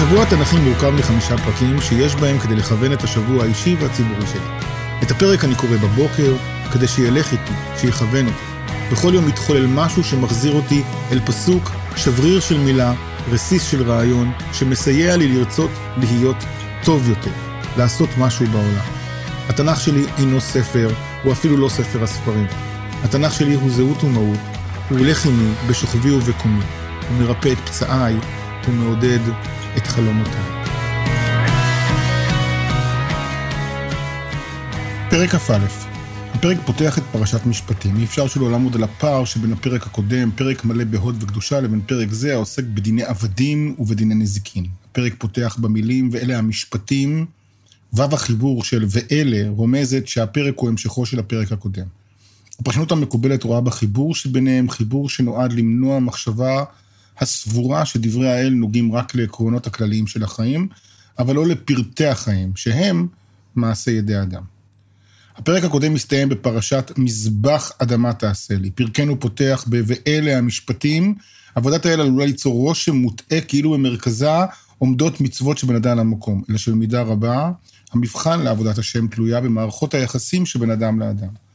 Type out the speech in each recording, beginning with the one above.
השבוע התנ"כי מורכב מחמישה פרקים שיש בהם כדי לכוון את השבוע האישי והציבורי שלי. את הפרק אני קורא בבוקר, כדי שילך איתי, שיכוון אותי. בכל יום מתחולל משהו שמחזיר אותי אל פסוק, שבריר של מילה, רסיס של רעיון, שמסייע לי לרצות להיות טוב יותר, לעשות משהו בעולם. התנ"ך שלי אינו ספר, הוא אפילו לא ספר הספרים. התנ"ך שלי הוא זהות ומהות, הוא הולך עימי בשוכבי ובקומי, הוא מרפא את פצעיי, הוא מעודד את חלומותיי. פרק כ"א הפרק פותח את פרשת משפטים. אי אפשר שלא לעמוד על הפער שבין הפרק הקודם, פרק מלא בהוד וקדושה, לבין פרק זה העוסק בדיני עבדים ובדיני נזיקין. הפרק פותח במילים, ואלה המשפטים, וו החיבור של ואלה רומזת שהפרק הוא המשכו של הפרק הקודם. הפרשנות המקובלת רואה בחיבור שביניהם חיבור שנועד למנוע מחשבה הסבורה שדברי האל נוגעים רק לעקרונות הכלליים של החיים, אבל לא לפרטי החיים, שהם מעשה ידי אדם. הפרק הקודם מסתיים בפרשת מזבח אדמה תעשה לי. פרקנו פותח ב"ואלה המשפטים". עבודת האל עלולה ליצור רושם מוטעה כאילו במרכזה עומדות מצוות שבין אדם למקום, אלא שבמידה רבה המבחן לעבודת השם תלויה במערכות היחסים שבין אדם לאדם.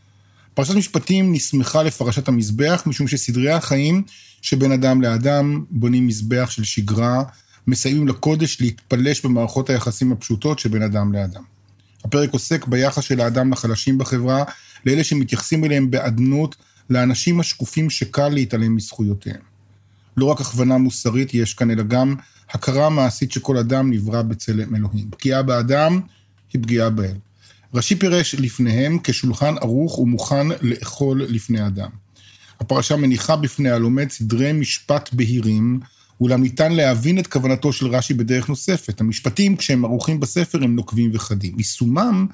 פרשת משפטים נסמכה לפרשת המזבח, משום שסדרי החיים שבין אדם לאדם בונים מזבח של שגרה, מסייעים לקודש להתפלש במערכות היחסים הפשוטות שבין אדם לאדם. הפרק עוסק ביחס של האדם לחלשים בחברה, לאלה שמתייחסים אליהם באדנות, לאנשים השקופים שקל להתעלם מזכויותיהם. לא רק הכוונה מוסרית יש כאן, אלא גם הכרה מעשית שכל אדם נברא בצלם אלוהים. פגיעה באדם היא פגיעה באל. רש"י פירש לפניהם כשולחן ערוך ומוכן לאכול לפני אדם. הפרשה מניחה בפני הלומד סדרי משפט בהירים, אולם ניתן להבין את כוונתו של רש"י בדרך נוספת. המשפטים, כשהם ערוכים בספר, הם נוקבים וחדים. יישומם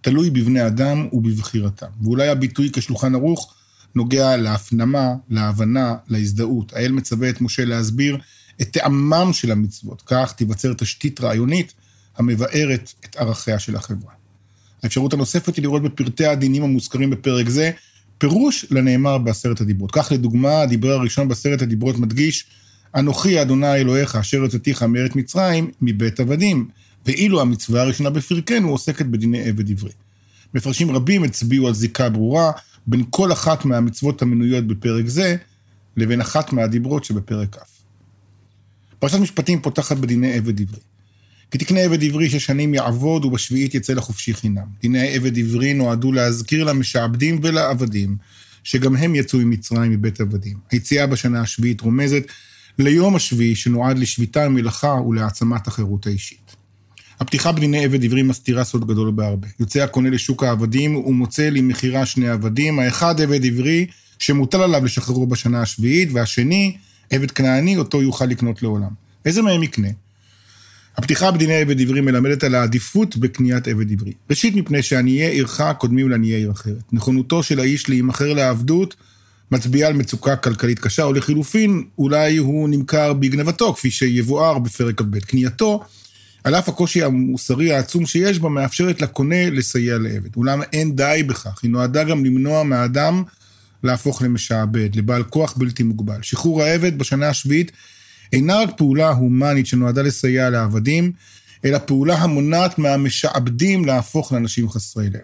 תלוי בבני אדם ובבחירתם. ואולי הביטוי כשולחן ערוך נוגע להפנמה, להבנה, להזדהות. האל מצווה את משה להסביר את טעמם של המצוות. כך תיווצר תשתית רעיונית המבארת את ערכיה של החברה. האפשרות הנוספת היא לראות בפרטי הדינים המוזכרים בפרק זה פירוש לנאמר בעשרת הדיברות. כך לדוגמה, הדיבר הראשון בעשרת הדיברות מדגיש, אנוכי אדוני אלוהיך אשר יוצאתיך מארץ מצרים מבית עבדים, ואילו המצווה הראשונה בפרקנו עוסקת בדיני עבד עברי. מפרשים רבים הצביעו על זיקה ברורה בין כל אחת מהמצוות המנויות בפרק זה לבין אחת מהדיברות שבפרק כ'. פרשת משפטים פותחת בדיני עבד עברי. כי תקנה עבד עברי שש שנים יעבוד ובשביעית יצא לחופשי חינם. דיני עבד עברי נועדו להזכיר למשעבדים ולעבדים, שגם הם יצאו ממצרים מבית עבדים. היציאה בשנה השביעית רומזת ליום השביעי שנועד לשביתה מלאכה ולהעצמת החירות האישית. הפתיחה בדיני עבד עברי מסתירה סוד גדול בהרבה. יוצא הקונה לשוק העבדים ומוצא למכירה שני עבדים, האחד עבד עברי שמוטל עליו לשחררו בשנה השביעית, והשני עבד כנעני אותו יוכל לקנות לעולם. איזה מהם יקנה? הפתיחה בדיני עבד עברי מלמדת על העדיפות בקניית עבד עברי. ראשית, מפני שעניי עירך קודמים לעניי עיר אחרת. נכונותו של האיש להימכר לעבדות מצביעה על מצוקה כלכלית קשה, או לחילופין, אולי הוא נמכר בגנבתו, כפי שיבואר בפרק כ"ב. קנייתו, על אף הקושי המוסרי העצום שיש בה, מאפשרת לקונה לסייע לעבד. אולם אין די בכך, היא נועדה גם למנוע מהאדם להפוך למשעבד, לבעל כוח בלתי מוגבל. שחרור העבד בשנה השביעית אינה רק פעולה הומנית שנועדה לסייע לעבדים, אלא פעולה המונעת מהמשעבדים להפוך לאנשים חסרי לב.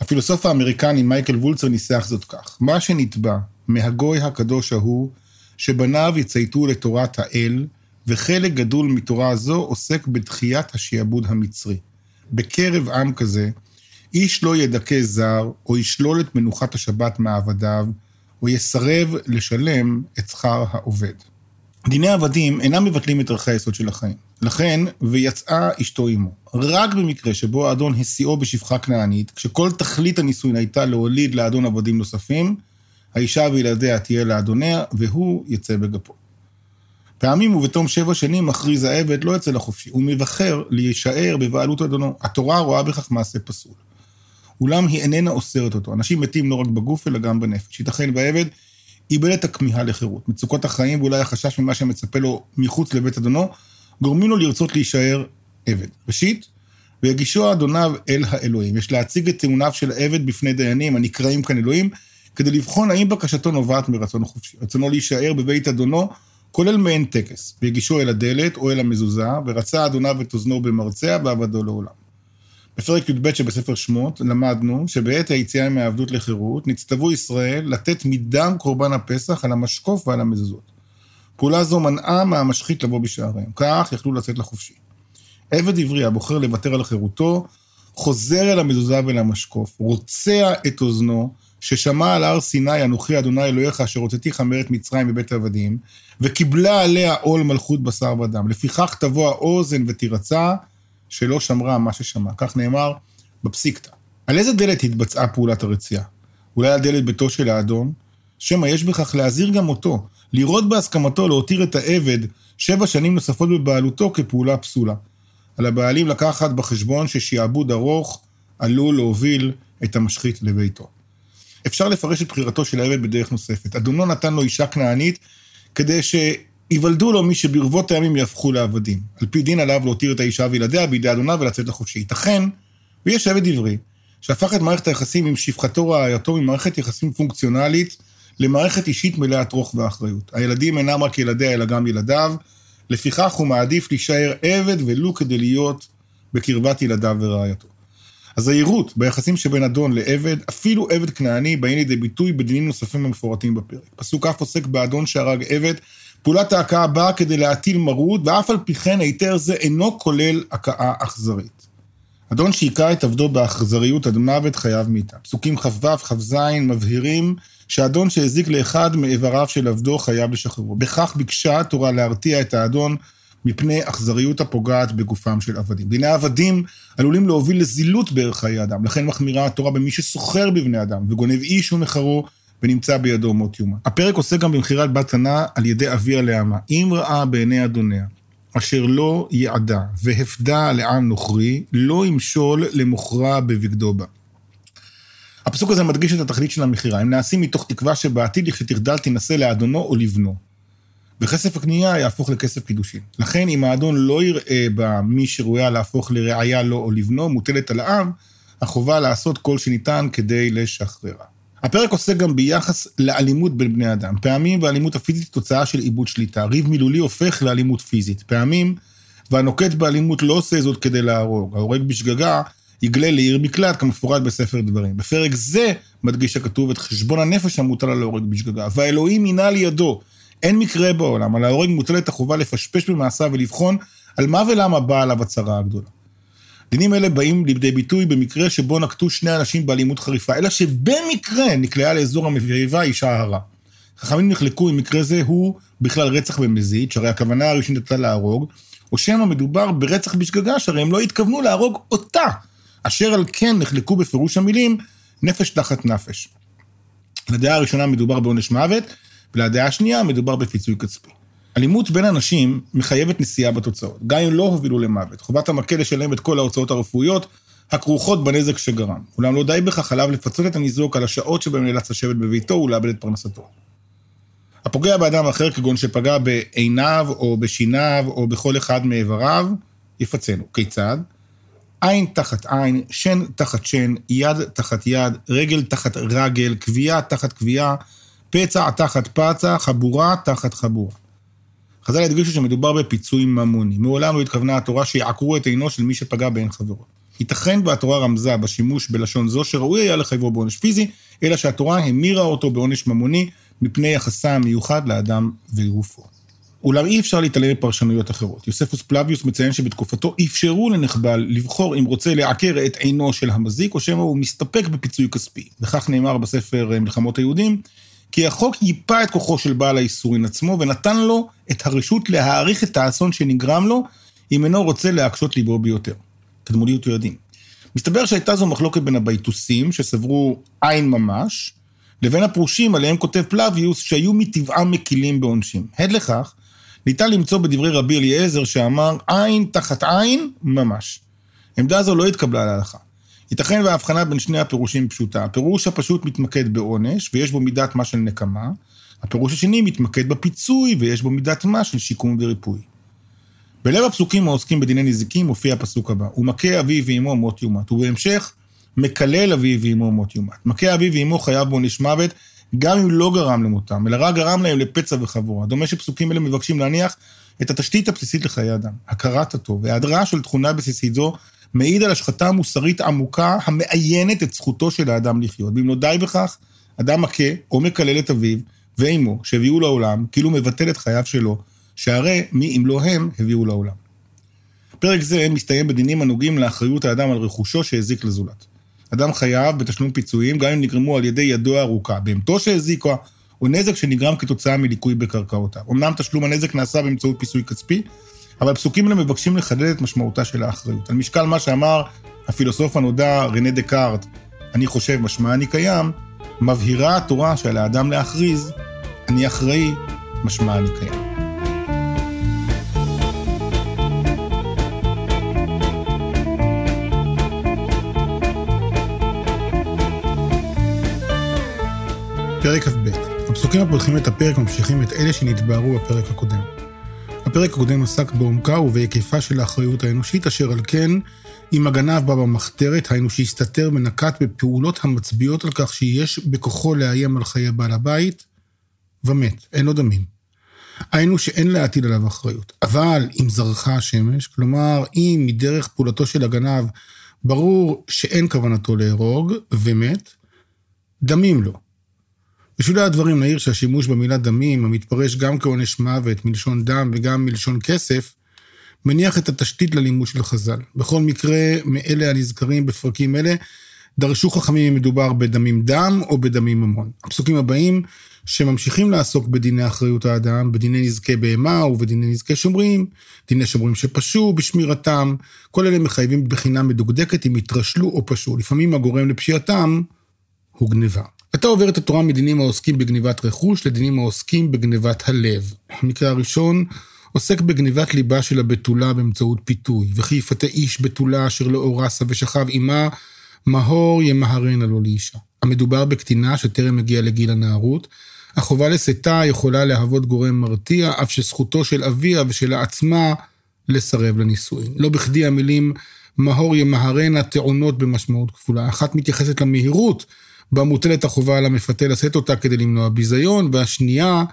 הפילוסוף האמריקני מייקל וולצר ניסח זאת כך: מה שנתבע מהגוי הקדוש ההוא, שבניו יצייתו לתורת האל, וחלק גדול מתורה זו עוסק בדחיית השעבוד המצרי. בקרב עם כזה, איש לא ידכא זר, או ישלול את מנוחת השבת מעבדיו, או יסרב לשלם את שכר העובד. דיני עבדים אינם מבטלים את ערכי היסוד של החיים. לכן, ויצאה אשתו עמו. רק במקרה שבו האדון הסיעו בשפחה כנענית, כשכל תכלית הנישואין הייתה להוליד לאדון עבדים נוספים, האישה וילדיה תהיה לאדוניה, והוא יצא בגפו. פעמים ובתום שבע שנים מכריז העבד לא יצא לחופשי, הוא מבחר להישאר בבעלות אדונו. התורה רואה בכך מעשה פסול. אולם היא איננה אוסרת אותו. אנשים מתים לא רק בגוף, אלא גם בנפש. ייתכן והעבד איבד את הכמיהה לחירות. מצוקות החיים ואולי החשש ממה שמצפה לו מחוץ לבית אדונו, גורמים לו לרצות להישאר עבד. ראשית, ויגישו אדוניו אל האלוהים. יש להציג את טיעוניו של העבד בפני דיינים, הנקראים כאן אלוהים, כדי לבחון האם בקשתו נובעת מרצון חופשי. רצונו להישאר בבית אדונו כולל מעין טקס, והגישו אל הדלת או אל המזוזה, ורצה אדוניו את אוזנו במרצע ועבדו לעולם. בפרק י"ב שבספר שמות למדנו שבעת היציאה מהעבדות לחירות נצטוו ישראל לתת מדם קורבן הפסח על המשקוף ועל המזוזות. פעולה זו מנעה מהמשחית לבוא בשעריהם, כך יכלו לצאת לחופשי. עבד עברי הבוחר לוותר על חירותו, חוזר אל המזוזה ואל המשקוף, רוצע את אוזנו, ששמע על הר סיני, אנוכי אדוני אלוהיך, אשר הוצאתיך מארץ מצרים מבית עבדים, וקיבלה עליה עול מלכות בשר ודם. לפיכך תבוא האוזן ותירצע, שלא שמרה מה ששמע. כך נאמר בפסיקתא. על איזה דלת התבצעה פעולת הרצייה? אולי על דלת ביתו של האדון? שמא יש בכך להזהיר גם אותו, לראות בהסכמתו להותיר את העבד שבע שנים נוספות בבעלותו כפעולה פסולה. על הבעלים לקחת בחשבון ששעבוד ארוך עלול להוביל את המשחית לביתו. אפשר לפרש את בחירתו של העבד בדרך נוספת. אדונו נתן לו אישה כנענית כדי ייוולדו לו מי שברבות הימים יהפכו לעבדים. על פי דין עליו להותיר את האישה וילדיה בידי אדוניו ולצאת לחופשי. ייתכן, ויש עבד עברי, שהפך את מערכת היחסים עם שפחתו רעייתו ממערכת יחסים פונקציונלית למערכת אישית מלאת רוך ואחריות. הילדים אינם רק ילדיה אלא גם ילדיו, לפיכך הוא מעדיף להישאר עבד ולו כדי להיות בקרבת ילדיו ורעייתו. הזהירות ביחסים שבין אדון לעבד, אפילו עבד כנעני, באים לידי ביטוי בדינים נוספים המפורטים בפרק. פסוק כ' עוסק באדון שהרג עבד, פעולת ההכאה באה כדי להטיל מרות, ואף על פי כן היתר זה אינו כולל הכאה אכזרית. אדון שהיכה את עבדו באכזריות עד מוות חייב מיתה. פסוקים כ"ו, כ"ז מבהירים שאדון שהזיק לאחד מאיבריו של עבדו חייב לשחררו. בכך ביקשה התורה להרתיע את האדון מפני אכזריות הפוגעת בגופם של עבדים. דיני עבדים עלולים להוביל לזילות בערך חיי אדם, לכן מחמירה התורה במי שסוחר בבני אדם וגונב איש ומחרו ונמצא בידו מות יומה. הפרק עוסק גם במכירת בת ענה על ידי אביה לעמה. אם ראה בעיני אדוניה, אשר לא יעדה והפדה לעם נוכרי, לא ימשול למוכרה בבגדו בה. הפסוק הזה מדגיש את התכלית של המכירה. הם נעשים מתוך תקווה שבעתיד לכשתגדל תינשא לאדונו או לבנו. וכסף הקנייה יהפוך לכסף קידושין. לכן אם האדון לא יראה בה מי שראויה להפוך לראיה לו או לבנו, מוטלת על האב, החובה לעשות כל שניתן כדי לשחררה. הפרק עוסק גם ביחס לאלימות בין בני אדם. פעמים והאלימות הפיזית היא תוצאה של עיבוד שליטה. ריב מילולי הופך לאלימות פיזית. פעמים, והנוקט באלימות לא עושה זאת כדי להרוג. ההורג בשגגה יגלה לעיר מקלט, כמפורט בספר דברים. בפרק זה מדגיש הכתוב את חשבון הנפש המוטל על ההורג בשגגה. והאלוהים מינה לידו. אין מקרה בעולם, על ההורג מוטלת החובה לפשפש במעשיו ולבחון על מה ולמה באה עליו הצרה הגדולה. דינים אלה באים לידי ביטוי במקרה שבו נקטו שני אנשים באלימות חריפה, אלא שבמקרה נקלעה לאזור המריבה אישה הרה. חכמים נחלקו אם מקרה זה הוא בכלל רצח במזיד, שהרי הכוונה הראשונית הייתה להרוג, או שמא מדובר ברצח בשגגה, שהרי הם לא התכוונו להרוג אותה, אשר על כן נחלקו בפירוש המילים נפש תחת נפש. לדעה הראשונה מדובר בעונש מוות, ולדעה השנייה מדובר בפיצוי כספי. אלימות בין אנשים מחייבת נשיאה בתוצאות, גם אם לא הובילו למוות. חובת המקל לשלם את כל ההוצאות הרפואיות הכרוכות בנזק שגרם. אולם לא די בכך, עליו לפצות את הניזוק על השעות שבהם נאלץ לשבת בביתו ולאבד את פרנסתו. הפוגע באדם אחר, כגון שפגע בעיניו או בשיניו או בכל אחד מאיבריו, יפצנו. כיצד? עין תחת עין, שן תחת שן, יד תחת יד, רגל תחת רגל, קביעה תחת קביעה, פצע תחת פצע, חבורה תחת חבורה. חז"ל הדגישו שמדובר בפיצוי ממוני. מעולם לא התכוונה התורה שיעקרו את עינו של מי שפגע בעין חברו. ייתכן והתורה רמזה בשימוש בלשון זו שראוי היה לחייבו בעונש פיזי, אלא שהתורה המירה אותו בעונש ממוני מפני יחסה המיוחד לאדם וגופו. אולם אי אפשר להתעלם מפרשנויות אחרות. יוספוס פלביוס מציין שבתקופתו אפשרו לנחבל לבחור אם רוצה לעקר את עינו של המזיק, או שמא הוא מסתפק בפיצוי כספי. וכך נאמר בספר מלחמות היהודים, כי החוק ייפה את כוחו של בעל האיסורין עצמו, ונתן לו את הרשות להעריך את האסון שנגרם לו, אם אינו רוצה להקשות ליבו ביותר. תדמוליות יודעים. מסתבר שהייתה זו מחלוקת בין הבייטוסים, שסברו עין ממש, לבין הפרושים עליהם כותב פלביוס, שהיו מטבעם מקילים בעונשים. הד לכך, ניתן למצוא בדברי רבי אליעזר שאמר עין תחת עין ממש. עמדה זו לא התקבלה להלכה. ייתכן וההבחנה בין שני הפירושים פשוטה. הפירוש הפשוט מתמקד בעונש, ויש בו מידת מה של נקמה. הפירוש השני מתמקד בפיצוי, ויש בו מידת מה של שיקום וריפוי. בלב הפסוקים העוסקים בדיני נזיקים מופיע הפסוק הבא, ומכה אביו ואמו מות יומת, ובהמשך מקלל אביו ואמו מות יומת. מכה אביו ואמו חייב בעונש מוות, גם אם לא גרם למותם, אלא רק גרם להם לפצע וחבורה. דומה שפסוקים אלה מבקשים להניח את התשתית הבסיסית לחיי אדם, הכרת הטוב, והיעדרה של תכונה בסיסית זו מעיד על השחתה מוסרית עמוקה המאיינת את זכותו של האדם לחיות. ואם לא די בכך, אדם מכה או מקלל את אביו ואימו שהביאו לעולם, כאילו מבטל את חייו שלו, שהרי מי אם לא הם הביאו לעולם. פרק זה מסתיים בדינים הנוגעים לאחריות האדם על רכושו שהזיק לזולת. אדם חייב בתשלום פיצויים גם אם נגרמו על ידי ידו הארוכה, בהמתו שהזיקה, או נזק שנגרם כתוצאה מליקוי בקרקעותיו. אמנם תשלום הנזק נעשה באמצעות פיצוי כספי, אבל הפסוקים האלה מבקשים לחדד את משמעותה של האחריות. על משקל מה שאמר הפילוסוף הנודע רנה דקארט, אני חושב משמע אני קיים, מבהירה התורה שעל האדם להכריז, אני אחראי, משמע אני קיים. פרק כ"ב. הפסוקים הפותחים את הפרק ממשיכים את אלה שנתבהרו בפרק הקודם. הפרק הקודם עסק בעומקה ובהיקפה של האחריות האנושית, אשר על כן, אם הגנב בא במחתרת, היינו שהסתתר ונקט בפעולות המצביעות על כך שיש בכוחו לאיים על חיי בעל הבית, ומת, אין לו דמים. היינו שאין להטיל עליו אחריות. אבל אם זרחה השמש, כלומר, אם מדרך פעולתו של הגנב ברור שאין כוונתו להרוג, ומת, דמים לו. בשולי הדברים נעיר שהשימוש במילה דמים, המתפרש גם כעונש מוות, מלשון דם וגם מלשון כסף, מניח את התשתית ללימוד של חז"ל. בכל מקרה, מאלה הנזכרים בפרקים אלה, דרשו חכמים אם מדובר בדמים דם או בדמים ממון. הפסוקים הבאים, שממשיכים לעסוק בדיני אחריות האדם, בדיני נזקי בהמה ובדיני נזקי שומרים, דיני שומרים שפשעו בשמירתם, כל אלה מחייבים בחינה מדוקדקת אם התרשלו או פשעו. לפעמים הגורם לפשיעתם הוא גניבה. אתה עובר את התורה מדינים העוסקים בגניבת רכוש לדינים העוסקים בגניבת הלב. המקרה הראשון עוסק בגניבת ליבה של הבתולה באמצעות פיתוי, וכי יפתה איש בתולה אשר לא אורסה ושכב עמה, מהור ימהרנה לו לאישה. המדובר בקטינה שטרם הגיעה לגיל הנערות, החובה לשאתה יכולה להוות גורם מרתיע, אף שזכותו של אביה ושל עצמה לסרב לנישואין. לא בכדי המילים מהור ימהרנה טעונות במשמעות כפולה. אחת מתייחסת למהירות בה מוטלת החובה על המפתה לשאת אותה כדי למנוע ביזיון, והשנייה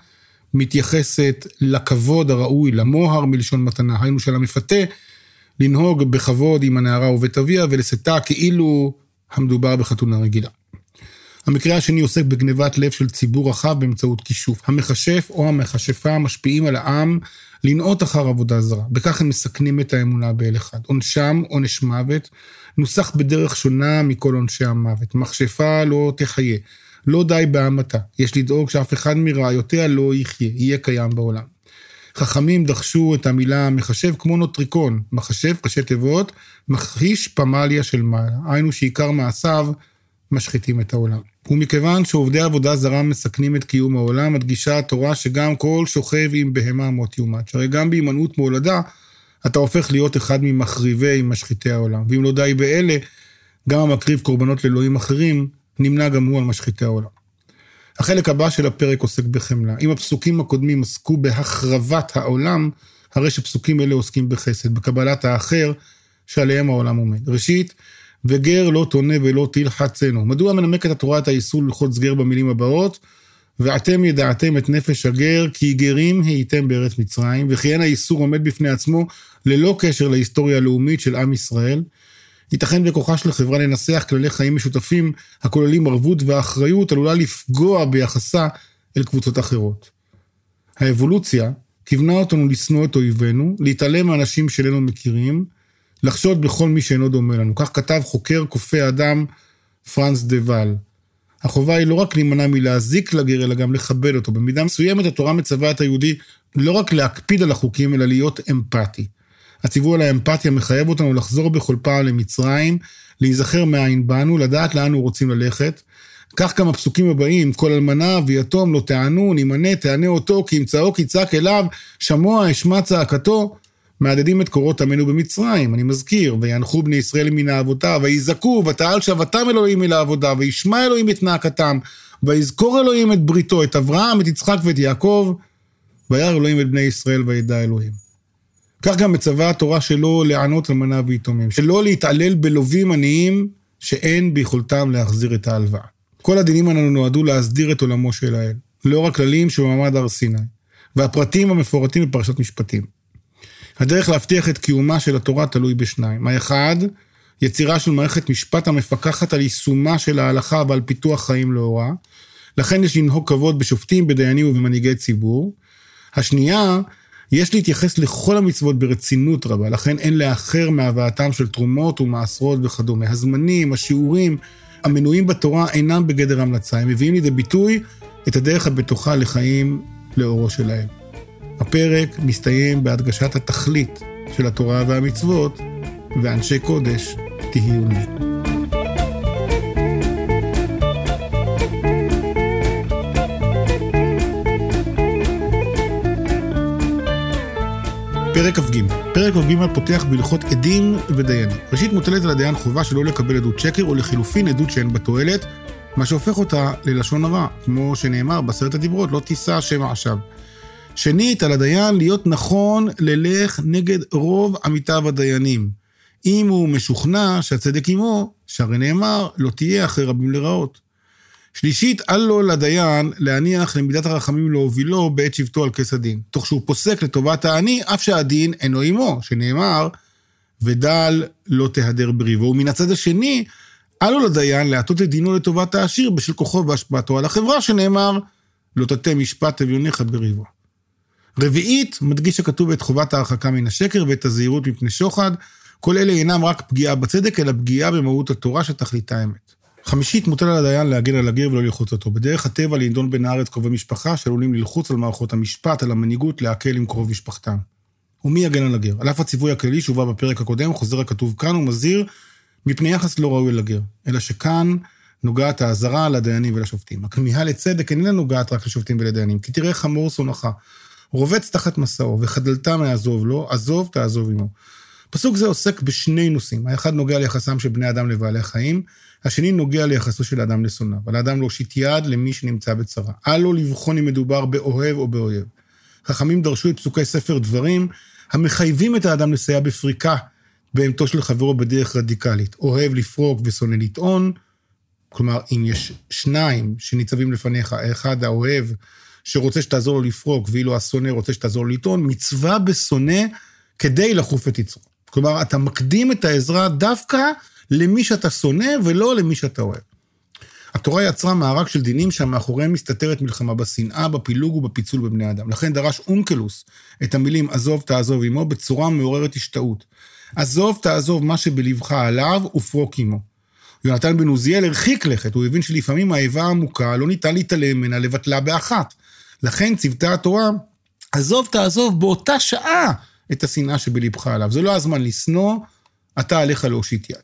מתייחסת לכבוד הראוי, למוהר מלשון מתנה, היינו של המפתה, לנהוג בכבוד עם הנערה ובית אביה ולשאתה כאילו המדובר בחתונה רגילה. המקרה השני עוסק בגנבת לב של ציבור רחב באמצעות כישוף. המכשף או המכשפה משפיעים על העם לנאות אחר עבודה זרה. בכך הם מסכנים את האמונה באל אחד. עונשם, עונש מוות, נוסח בדרך שונה מכל עונשי המוות. מכשפה לא תחיה. לא די בהמתה. יש לדאוג שאף אחד מרעיותיה לא יחיה, יהיה קיים בעולם. חכמים דחשו את המילה מחשב כמו נוטריקון, מחשב, ראשי תיבות, מכחיש פמליה של מעלה. היינו שעיקר מעשיו משחיתים את העולם. ומכיוון שעובדי עבודה זרה מסכנים את קיום העולם, מדגישה התורה שגם כל שוכב עם בהמה מות יומת. שהרי גם בהימנעות מולדה, אתה הופך להיות אחד ממחריבי משחיתי העולם. ואם לא די באלה, גם המקריב קורבנות לאלוהים אחרים, נמנע גם הוא על משחיתי העולם. החלק הבא של הפרק עוסק בחמלה. אם הפסוקים הקודמים עסקו בהחרבת העולם, הרי שפסוקים אלה עוסקים בחסד, בקבלת האחר שעליהם העולם עומד. ראשית, וגר לא תונה ולא תלחצנו. מדוע מנמקת התורה את האיסור ללחוץ גר במילים הבאות? ואתם ידעתם את נפש הגר, כי גרים הייתם בארץ מצרים, וכי אין האיסור עומד בפני עצמו ללא קשר להיסטוריה הלאומית של עם ישראל. ייתכן וכוחה של החברה לנסח כללי חיים משותפים הכוללים ערבות ואחריות עלולה לפגוע ביחסה אל קבוצות אחרות. האבולוציה כיוונה אותנו לשנוא את אויבינו, להתעלם מאנשים שאיננו מכירים, לחשוד בכל מי שאינו דומה לנו. כך כתב חוקר כופה אדם פרנס דה ואל. החובה היא לא רק להימנע מלהזיק לגר, אלא גם לכבד אותו. במידה מסוימת התורה מצווה את היהודי לא רק להקפיד על החוקים, אלא להיות אמפתי. הציווי על האמפתיה מחייב אותנו לחזור בכל פעם למצרים, להיזכר מאין באנו, לדעת לאן אנחנו רוצים ללכת. כך גם הפסוקים הבאים, כל אלמנה ויתום לא תענו, נמנה, תענה אותו, כי ימצאו כי צעק אליו, שמוע אשמע צעקתו. מהדהדים את קורות עמנו במצרים, אני מזכיר, ויאנחו בני ישראל מן העבודה, ויזעקו, ותעל שבתם אלוהים אל העבודה, וישמע אלוהים את נאקתם, ויזכור אלוהים את בריתו, את אברהם, את יצחק ואת יעקב, וירא אלוהים את בני ישראל וידע אלוהים. כך גם מצווה התורה שלא לענות אלמנה ויתומים, שלא להתעלל בלווים עניים שאין ביכולתם להחזיר את ההלוואה. כל הדינים האלה נועדו להסדיר את עולמו של האל, לאור הכללים שבמעמד הר סיני, והפרטים המפורטים בפרשת משפטים. הדרך להבטיח את קיומה של התורה תלוי בשניים. האחד, יצירה של מערכת משפט המפקחת על יישומה של ההלכה ועל פיתוח חיים לאורה. לכן יש לנהוג כבוד בשופטים, בדיינים ובמנהיגי ציבור. השנייה, יש להתייחס לכל המצוות ברצינות רבה, לכן אין לאחר מהבאתם של תרומות ומעשרות וכדומה. הזמנים, השיעורים, המנויים בתורה אינם בגדר המלצה, הם מביאים לידי ביטוי את הדרך הבטוחה לחיים לאורו של האל. הפרק מסתיים בהדגשת התכלית של התורה והמצוות, ואנשי קודש תהיו לי. פרק כ"ג. פרק כ"ג פותח בהלכות עדים ודיינים. ראשית מוטלת על הדיין חובה שלא לקבל עדות שקר, או לחילופין עדות שאין בה תועלת, מה שהופך אותה ללשון הרע, כמו שנאמר בעשרת הדיברות, לא תישא שמא עכשיו. שנית, על הדיין להיות נכון ללך נגד רוב עמיתיו הדיינים. אם הוא משוכנע שהצדק עמו, שהרי נאמר, לא תהיה אחרי רבים לרעות. שלישית, אל לו לדיין להניח למידת הרחמים להובילו בעת שבטו על כס הדין, תוך שהוא פוסק לטובת העני, אף שהדין אינו עמו, שנאמר, ודל לא תהדר בריבו. ומן הצד השני, אל לו לדיין להטות את דינו לטובת העשיר בשל כוחו והשפעתו על החברה, שנאמר, לא תטה משפט אביוניך בריבו. רביעית, מדגיש הכתוב את חובת ההרחקה מן השקר ואת הזהירות מפני שוחד. כל אלה אינם רק פגיעה בצדק, אלא פגיעה במהות התורה שתכליתה אמת. חמישית, מוטל על הדיין להגן על הגר ולא ללחוץ אותו. בדרך הטבע לנדון בין הארץ קרובי משפחה שעלולים ללחוץ על מערכות המשפט, על המנהיגות, להקל עם קרוב משפחתם. ומי יגן על הגר? על אף הציווי הכללי שהובא בפרק הקודם, חוזר הכתוב כאן ומזהיר מפני יחס לא ראוי לגר, אלא שכאן נוגעת האזהרה לדיינים ולשופטים. הכמיהה לצדק איננה נוגעת רק לשופטים ולדיינים, כי תראה חמור שונאך, רובץ תחת מסעו, וחדלת מעזוב לו, עזוב תעזוב עמו. פסוק זה עוסק בשני נושאים. האחד נוגע ליחסם של בני אדם לבעלי החיים, השני נוגע ליחסו של האדם לשונאיו. על האדם להושיט יד למי שנמצא בצרה. אל לו לבחון אם מדובר באוהב או באויב. חכמים דרשו את פסוקי ספר דברים, המחייבים את האדם לסייע בפריקה בהמתו של חברו בדרך רדיקלית. אוהב לפרוק ושונא לטעון, כלומר, אם יש שניים שניצבים לפניך, האחד האוהב שרוצה שתעזור לו לפרוק, ואילו השונא רוצה שתעזור לו לטעון, מצווה בשונא כדי לחוף את יצרו. כלומר, אתה מקדים את העזרה דווקא למי שאתה שונא ולא למי שאתה אוהב. התורה יצרה מארג של דינים שמאחוריהם מסתתרת מלחמה בשנאה, בפילוג ובפיצול בבני אדם. לכן דרש אונקלוס את המילים עזוב תעזוב עמו בצורה מעוררת השתאות. עזוב תעזוב מה שבלבך עליו ופרוק עמו. יונתן בן עוזיאל הרחיק לכת, הוא הבין שלפעמים האיבה העמוקה לא ניתן להתעלם ממנה לבטלה באחת. לכן צוותה התורה, עזוב תעזוב באותה שעה את השנאה שבלבך עליו. זה לא הזמן לשנוא, אתה עליך להושיט יד.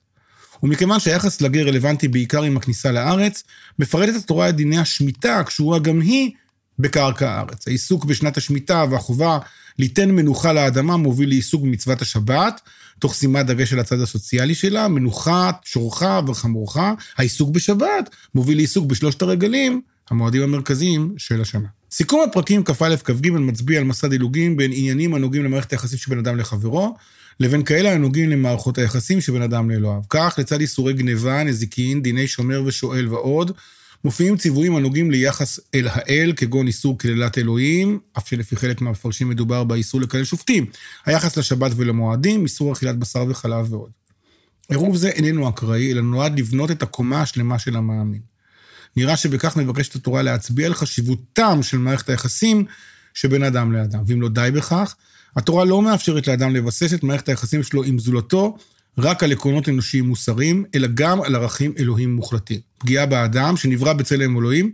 ומכיוון שהיחס לגר רלוונטי בעיקר עם הכניסה לארץ, מפרטת התורה את דיני השמיטה, הקשורה גם היא בקרקע הארץ. העיסוק בשנת השמיטה והחובה ליתן מנוחה לאדמה מוביל לעיסוק במצוות השבת, תוך שימת דגש על הצד הסוציאלי שלה, מנוחה, שורך וחמורך. העיסוק בשבת מוביל לעיסוק בשלושת הרגלים, המועדים המרכזיים של השנה. סיכום הפרקים כ"א כ"ג מצביע על מסע דילוגים בין עניינים הנוגעים למערכת היחסים שבין אדם לחברו, לבין כאלה הנוגעים למערכות היחסים שבין אדם לאלוהיו. כך, לצד איסורי גניבה, נזיקין, דיני שומר ושואל ועוד, מופיעים ציוויים הנוגעים ליחס אל האל, כגון איסור קללת אלוהים, אף שלפי חלק מהמפרשים מדובר באיסור לקלל שופטים, היחס לשבת ולמועדים, איסור אכילת בשר וחלב ועוד. עירוב זה איננו אקראי, אלא נועד לבנות את הקומה השלמה של המאמין. נראה שבכך מבקשת התורה להצביע על חשיבותם של מערכת היחסים שבין אדם לאדם. ואם לא די בכך, התורה לא מאפשרת לאדם לבסס את מערכת היחסים שלו עם זולתו רק על עקרונות אנושיים מוסריים, אלא גם על ערכים אלוהים מוחלטים. פגיעה באדם, שנברא בצלם אלוהים,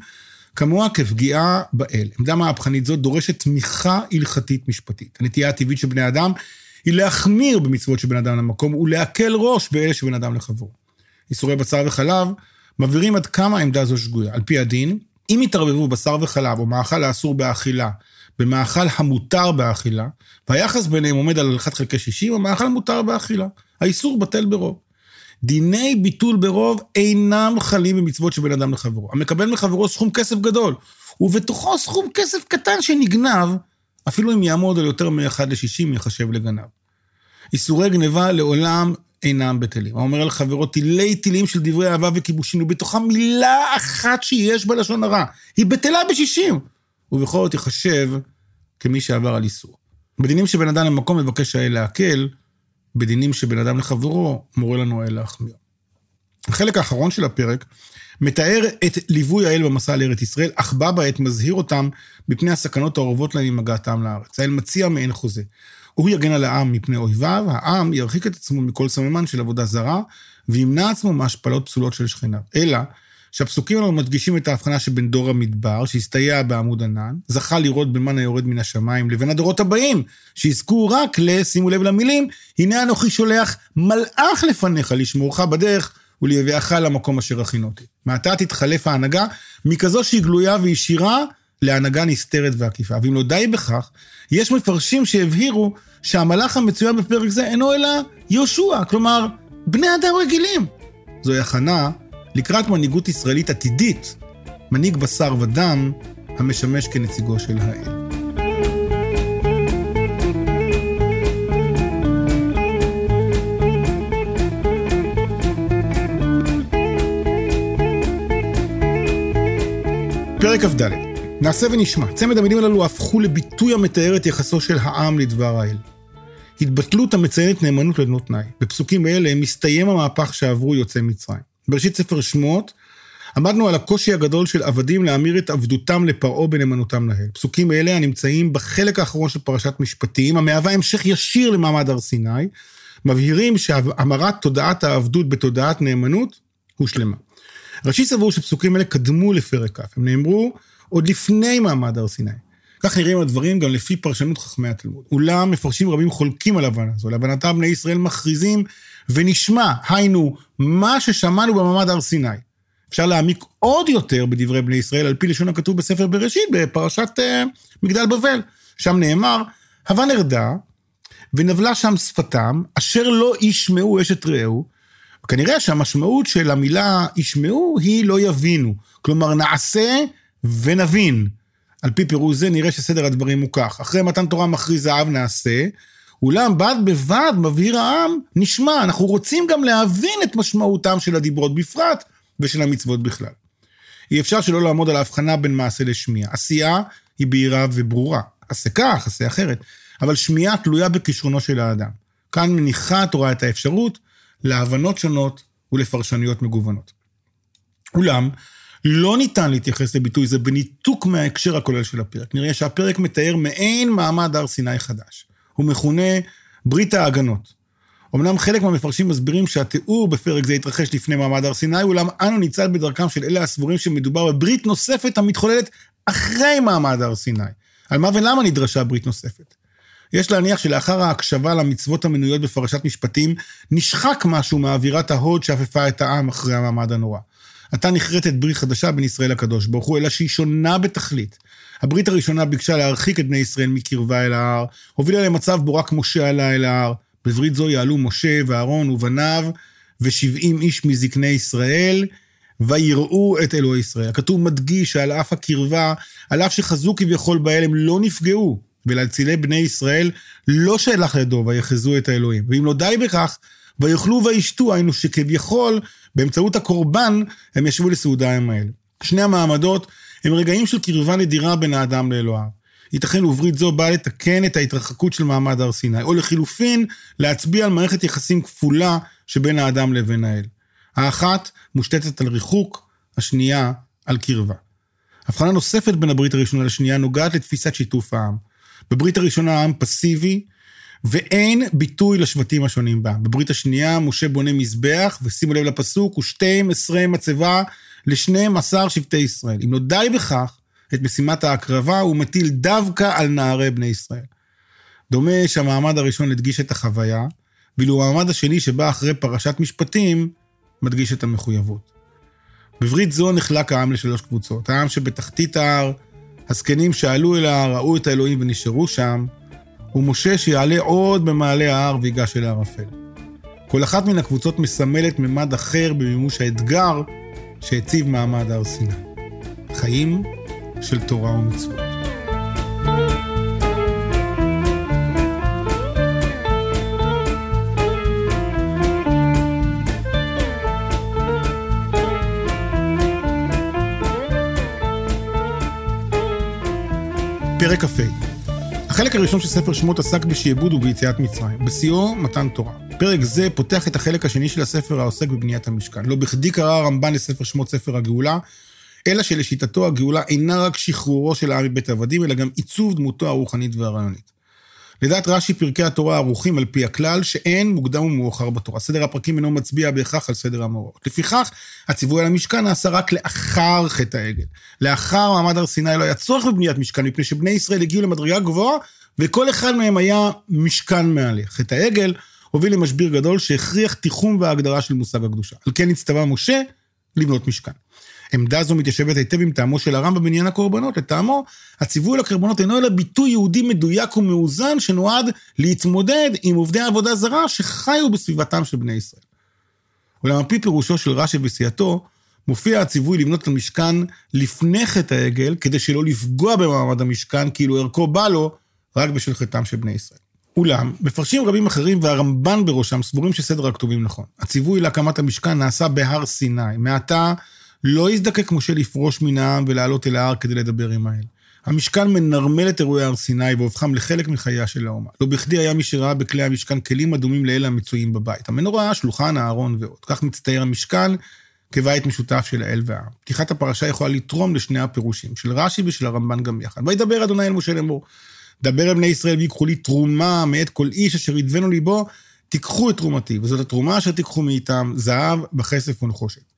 כמוה כפגיעה באל. עמדה מהפכנית זאת דורשת תמיכה הלכתית משפטית. הנטייה הטבעית של בני אדם היא להחמיר במצוות של בן אדם למקום ולהקל ראש באלה שבין אדם לחברו. איסורי בשר וחלב מבהירים עד כמה העמדה הזו שגויה. על פי הדין, אם יתערבבו בשר וחלב או מאכל האסור באכילה במאכל המותר באכילה, והיחס ביניהם עומד על 1 חלקי 60, המאכל מותר באכילה. האיסור בטל ברוב. דיני ביטול ברוב אינם חלים במצוות שבין אדם לחברו. המקבל מחברו סכום כסף גדול, ובתוכו סכום כסף קטן שנגנב, אפילו אם יעמוד על יותר מ-1 ל-60, יחשב לגנב. איסורי גניבה לעולם אינם בטלים. האומר על חברו תילי תילים של דברי אהבה וכיבושין, ובתוכה מילה אחת שיש בה לשון הרע. היא בטלה בשישים. ובכל זאת יחשב כמי שעבר על איסור. בדינים שבין אדם למקום מבקש האל להקל, בדינים שבין אדם לחברו מורה לנו האל להחמיר. החלק האחרון של הפרק מתאר את ליווי האל במסע לארץ ישראל, אך בה בעת מזהיר אותם מפני הסכנות האורבות להם עם הגעתם לארץ. האל מציע מעין חוזה. הוא יגן על העם מפני אויביו, העם ירחיק את עצמו מכל סממן של עבודה זרה, וימנע עצמו מהשפלות פסולות של שכניו. אלא שהפסוקים האלו מדגישים את ההבחנה שבין דור המדבר, שהסתייע בעמוד ענן, זכה לראות במן היורד מן השמיים, לבין הדורות הבאים, שיזכו רק ל, שימו לב למילים, הנה אנוכי שולח מלאך לפניך לשמורך בדרך ולהביאך למקום אשר הכינותי. מעתה תתחלף ההנהגה מכזו שהיא גלויה וישירה להנהגה נסתרת ועקיפה. ואם לא די בכך, יש מפרשים שהבהירו שהמלאך המצוין בפרק זה אינו אלא יהושע, כלומר, בני אדם רגילים. זוהי הכנה לקראת מנהיגות ישראלית עתידית, מנהיג בשר ודם, המשמש כנציגו של האל. פרק כ"ד נעשה ונשמע. צמד המילים הללו הפכו לביטוי המתאר את יחסו של העם לדבר האל. התבטלות המציינת נאמנות ללא תנאי. בפסוקים אלה מסתיים המהפך שעברו יוצאי מצרים. בראשית ספר שמות, עמדנו על הקושי הגדול של עבדים להמיר את עבדותם לפרעה בנאמנותם לאל. פסוקים אלה הנמצאים בחלק האחרון של פרשת משפטים, המהווה המשך ישיר למעמד הר סיני, מבהירים שהמרת תודעת העבדות בתודעת נאמנות הושלמה. ראשי סבור שפסוקים אלה קדמו לפרק כ', הם נאמרו עוד לפני מעמד הר סיני. כך נראים הדברים גם לפי פרשנות חכמי התלמוד. אולם מפרשים רבים חולקים על הבנה זו, להבנתם בני ישראל מכריזים ונשמע, היינו, מה ששמענו במעמד הר סיני. אפשר להעמיק עוד יותר בדברי בני ישראל, על פי לשון הכתוב בספר בראשית, בפרשת uh, מגדל בבל. שם נאמר, הווה נרדה, ונבלה שם שפתם, אשר לא ישמעו אשת רעהו, כנראה שהמשמעות של המילה ישמעו היא לא יבינו. כלומר, נעשה ונבין. על פי פירוש זה נראה שסדר הדברים הוא כך. אחרי מתן תורה מכריז זהב נעשה, אולם בד בבד מבהיר העם, נשמע, אנחנו רוצים גם להבין את משמעותם של הדיברות בפרט ושל המצוות בכלל. אי אפשר שלא לעמוד על ההבחנה בין מעשה לשמיעה. עשייה היא בהירה וברורה. עשה כך, עשה אחרת. אבל שמיעה תלויה בכישרונו של האדם. כאן מניחה התורה את האפשרות להבנות שונות ולפרשנויות מגוונות. אולם, לא ניתן להתייחס לביטוי זה בניתוק מההקשר הכולל של הפרק. נראה שהפרק מתאר מעין מעמד הר סיני חדש. הוא מכונה ברית ההגנות. אמנם חלק מהמפרשים מסבירים שהתיאור בפרק זה התרחש לפני מעמד הר סיני, אולם אנו ניצל בדרכם של אלה הסבורים שמדובר בברית נוספת המתחוללת אחרי מעמד הר סיני. על מה ולמה נדרשה ברית נוספת? יש להניח שלאחר ההקשבה למצוות המנויות בפרשת משפטים, נשחק משהו מאווירת ההוד שאפפה את העם אחרי המעמד הנורא. עתה נחרטת ברית חדשה בין ישראל לקדוש ברוך הוא, אלא שהיא שונה בתכלית. הברית הראשונה ביקשה להרחיק את בני ישראל מקרבה אל ההר, הובילה למצב בו רק משה עלה אל ההר. בברית זו יעלו משה ואהרון ובניו ושבעים איש מזקני ישראל, ויראו את אלוהי ישראל. הכתוב מדגיש שעל אף הקרבה, על אף שחזו כביכול באל, הם לא נפגעו, ולאצילי בני ישראל לא שלח ידו ויחזו את האלוהים. ואם לא די בכך, ויאכלו וישתו, היינו שכביכול, באמצעות הקורבן, הם ישבו לסעודה עם האל. שני המעמדות הם רגעים של קרבה נדירה בין האדם לאלוהיו. ייתכן וברית זו באה לתקן את ההתרחקות של מעמד הר סיני, או לחילופין, להצביע על מערכת יחסים כפולה שבין האדם לבין האל. האחת מושתתת על ריחוק, השנייה על קרבה. הבחנה נוספת בין הברית הראשונה לשנייה נוגעת לתפיסת שיתוף העם. בברית הראשונה העם פסיבי, ואין ביטוי לשבטים השונים בה. בברית השנייה משה בונה מזבח, ושימו לב לפסוק, ושתים עשרה מצבה לשנים עשר שבטי ישראל. אם לא די בכך, את משימת ההקרבה הוא מטיל דווקא על נערי בני ישראל. דומה שהמעמד הראשון הדגיש את החוויה, ואילו המעמד השני שבא אחרי פרשת משפטים, מדגיש את המחויבות. בברית זו נחלק העם לשלוש קבוצות. העם שבתחתית ההר, הזקנים שעלו אל ההר, ראו את האלוהים ונשארו שם, ומשה שיעלה עוד במעלה ההר ויגש אל הערפל. כל אחת מן הקבוצות מסמלת ממד אחר במימוש האתגר שהציב מעמד הר סיני. חיים של תורה ומצוות. פרק כ"ה החלק הראשון של ספר שמות עסק בשעבוד וביציאת מצרים, בשיאו מתן תורה. פרק זה פותח את החלק השני של הספר העוסק בבניית המשכן. לא בכדי קרא הרמב"ן לספר שמות ספר הגאולה, אלא שלשיטתו הגאולה אינה רק שחרורו של העם מבית העבדים, אלא גם עיצוב דמותו הרוחנית והרעיונית. לדעת רש"י, פרקי התורה ערוכים על פי הכלל שאין מוקדם ומאוחר בתורה. סדר הפרקים אינו מצביע בהכרח על סדר המאורעות. לפיכך, הציווי על המשכן נעשה רק לאחר חטא העגל. לאחר מעמד הר סיני לא היה צורך בבניית משכן, מפני שבני ישראל הגיעו למדרגה גבוהה, וכל אחד מהם היה משכן מעלה. חטא העגל הוביל למשבר גדול שהכריח תיחום והגדרה של מושג הקדושה. על כן הצטווה משה לבנות משכן. עמדה זו מתיישבת היטב עם טעמו של הרמב"ם בעניין הקורבנות. לטעמו, הציווי לקורבנות אינו אלא ביטוי יהודי מדויק ומאוזן שנועד להתמודד עם עובדי עבודה זרה שחיו בסביבתם של בני ישראל. אולם על פי פירושו של רש"י וסיעתו, מופיע הציווי לבנות את המשכן לפני חטא העגל, כדי שלא לפגוע במעמד המשכן, כאילו ערכו בא לו, רק בשל חטאם של בני ישראל. אולם, מפרשים רבים אחרים והרמב"ן בראשם סבורים שסדר הכתובים נכון. הציווי להקמת המשכן נעשה בהר סיני. מעתה לא הזדקק משה לפרוש מן העם ולעלות אל ההר כדי לדבר עם האל. המשכן מנרמל את אירועי הר סיני והופכם לחלק מחייה של האומה. לא בכדי היה מי שראה בכלי המשכן כלים הדומים לאלה המצויים בבית. המנורה, שולחן, הארון ועוד. כך מצטייר המשכן כבית משותף של האל והעם. פתיחת הפרשה יכולה לתרום לשני הפירושים, של רש"י ושל הרמב"ן גם יחד. וידבר אדוני אל משה לאמור, דבר אל בני ישראל ויקחו לי תרומה מאת כל איש אשר ידבנו ליבו, תיקחו את תרומתי, וזאת התרומה אשר תיקחו מאיתם, זהב, בכסף ונחושת.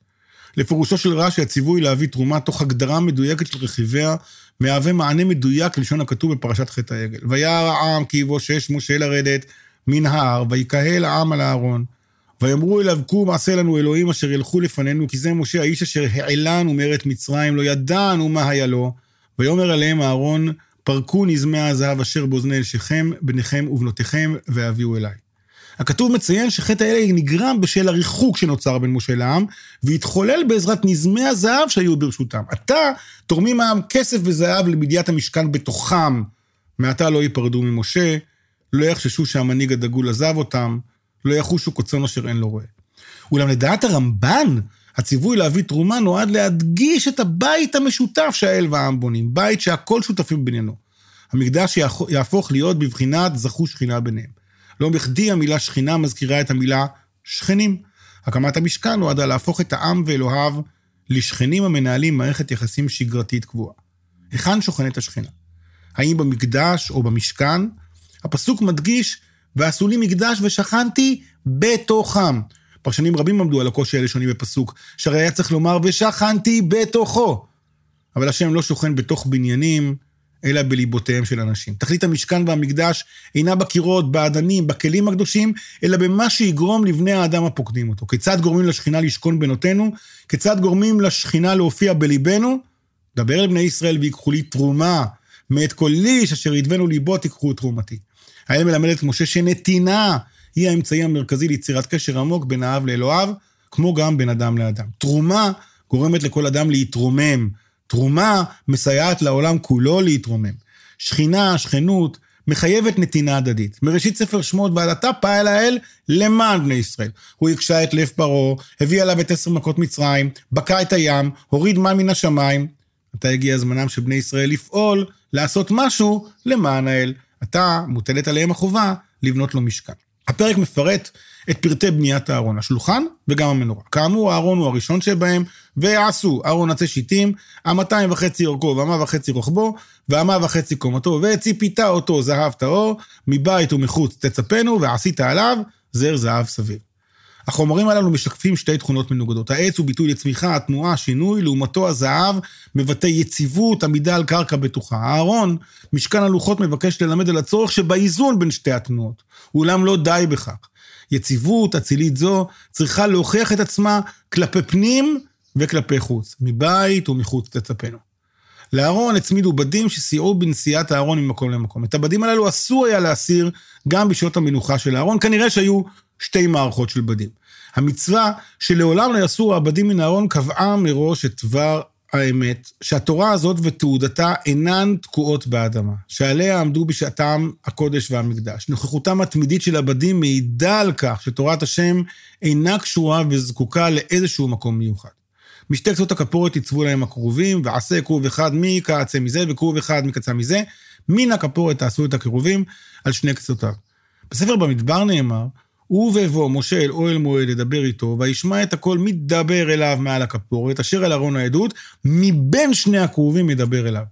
לפירושו של רש"י, הציווי להביא תרומה תוך הגדרה מדויקת של רכיביה, מהווה מענה מדויק ללשון הכתוב בפרשת חטא העגל. וירא העם כי יבושש משה לרדת מן ההר, ויקהל העם על הארון. ויאמרו אליו, קום עשה לנו אלוהים אשר ילכו לפנינו, כי זה משה האיש אשר העלנו מארץ מצרים, לא ידענו מה היה לו. ויאמר עליהם אהרון, פרקו נזמי הזהב אשר באוזני אלשיכם, בניכם ובנותיכם, והביאו אליי. הכתוב מציין שחטא האלה נגרם בשל הריחוק שנוצר בין משה לעם, והתחולל בעזרת נזמי הזהב שהיו ברשותם. עתה תורמים העם כסף וזהב לבדיית המשכן בתוכם. מעתה לא ייפרדו ממשה, לא יחששו שהמנהיג הדגול עזב אותם, לא יחושו כצאן אשר אין לו רועה. אולם לדעת הרמב"ן, הציווי להביא תרומה נועד להדגיש את הבית המשותף שהאל והעם בונים, בית שהכל שותפים בעניינו. המקדש יהפוך להיות בבחינת זכו שכינה ביניהם. לא בכדי המילה שכינה מזכירה את המילה שכנים. הקמת המשכן נועדה להפוך את העם ואלוהיו לשכנים המנהלים מערכת יחסים שגרתית קבועה. היכן שוכנת השכינה? האם במקדש או במשכן? הפסוק מדגיש, ועשו לי מקדש ושכנתי בתוכם. פרשנים רבים עמדו על הקושי הלשוני בפסוק, שהרי היה צריך לומר, ושכנתי בתוכו. אבל השם לא שוכן בתוך בניינים, אלא בליבותיהם של אנשים. תכלית המשכן והמקדש אינה בקירות, באדנים, בכלים הקדושים, אלא במה שיגרום לבני האדם הפוקדים אותו. כיצד גורמים לשכינה לשכון בנותינו? כיצד גורמים לשכינה להופיע בליבנו? דבר אל בני ישראל ויקחו לי תרומה, מאת כל איש אשר ידבנו ליבו תיקחו תרומתי. האל מלמד את משה שנתינה היא האמצעי המרכזי ליצירת קשר עמוק בין האב לאלוהיו, כמו גם בין אדם לאדם. תרומה גורמת לכל אדם להתרומם. תרומה מסייעת לעולם כולו להתרומם. שכינה, שכנות, מחייבת נתינה הדדית. מראשית ספר שמות ועד עתה פעל האל למען בני ישראל. הוא הקשה את לב פרעה, הביא עליו את עשר מכות מצרים, בקע את הים, הוריד מים מן השמיים. עתה הגיע זמנם של בני ישראל לפעול, לעשות משהו למען האל. עתה מוטלת עליהם החובה לבנות לו משכן. הפרק מפרט את פרטי בניית הארון, השולחן וגם המנורה. כאמור, הארון הוא הראשון שבהם, ועשו ארון עצי שיטים, המאתיים וחצי אורכו והמה וחצי רוחבו, והמה וחצי קומתו, וציפית אותו זהב טהור, מבית ומחוץ תצפנו, ועשית עליו זר זהב סביב. החומרים הללו משקפים שתי תכונות מנוגדות. העץ הוא ביטוי לצמיחה, התנועה, שינוי, לעומתו הזהב מבטא יציבות, עמידה על קרקע בטוחה. הארון, משכן הלוחות מבקש ללמד על הצורך שבאיזון בין שתי התנועות. אולם לא די בכך. יציבות אצילית זו צריכה להוכיח את עצמה כלפי פנים וכלפי חוץ, מבית ומחוץ תצפנו. לארון הצמידו בדים שסייעו בנסיעת הארון ממקום למקום. את הבדים הללו אסור היה להסיר גם בשעות המנוחה של הארון, כנראה שהיו שתי מערכות של בדים. המצווה שלעולם לא יסור הבדים מן הארון קבעה מראש את דבר האמת, שהתורה הזאת ותעודתה אינן תקועות באדמה, שעליה עמדו בשעתם הקודש והמקדש. נוכחותם התמידית של הבדים מעידה על כך שתורת השם אינה קשורה וזקוקה לאיזשהו מקום מיוחד. משתי קצות הכפורת עיצבו להם הכרובים, ועשה כרוב אחד מקצה מזה וכרוב אחד מקצה מזה, מן הכפורת תעשו את הקירובים על שני קצותיו. בספר במדבר נאמר, הוא ובוא משה אל אוהל מועד ידבר איתו, וישמע את הכל מדבר אליו מעל הכפורת, אשר אל ארון העדות, מבין שני הכרובים ידבר אליו.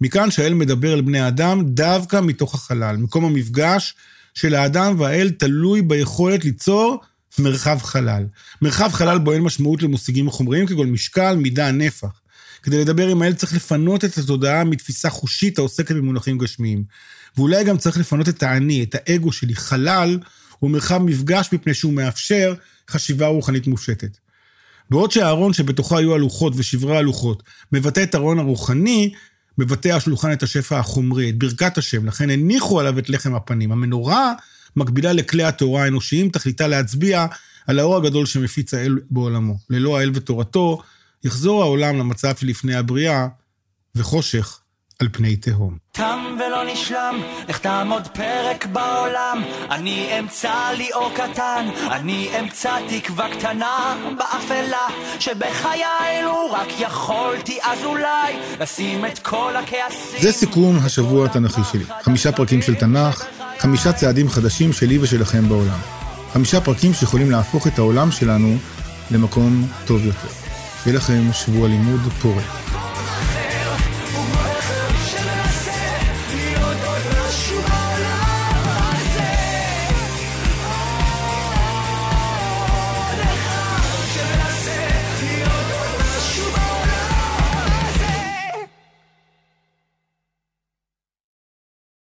מכאן שהאל מדבר אל בני אדם דווקא מתוך החלל. מקום המפגש של האדם והאל תלוי ביכולת ליצור מרחב חלל. מרחב חלל בו אין משמעות למושגים חומריים כגון משקל, מידה, נפח. כדי לדבר עם האל צריך לפנות את התודעה מתפיסה חושית העוסקת במונחים גשמיים. ואולי גם צריך לפנות את האני, את האגו שלי. חלל הוא מרחב מפגש מפני שהוא מאפשר חשיבה רוחנית מופשטת. בעוד שהארון שבתוכו היו הלוחות ושברי הלוחות מבטא את הארון הרוחני, מבטא השולחן את השפע החומרי, את ברכת השם, לכן הניחו עליו את לחם הפנים. המנורה מקבילה לכלי התורה האנושיים, תכליתה להצביע על האור הגדול שמפיץ האל בעולמו. ללא האל ותורתו, יחזור העולם למצב שלפני הבריאה, וחושך על פני תהום. תם ולא נשלם, איך תעמוד פרק בעולם. אני אמצא לי אור קטן, אני אמצא תקווה קטנה באפלה, שבחיי אלו רק יכולתי אז אולי לשים את כל הכעסים. זה סיכום השבוע התנ"כי שלי. חמישה פרקים של תנ"ך, חמישה צעדים חדשים שלי ושלכם בעולם. חמישה פרקים שיכולים להפוך את העולם שלנו למקום טוב יותר. שיהיה לכם שבוע לימוד פורה.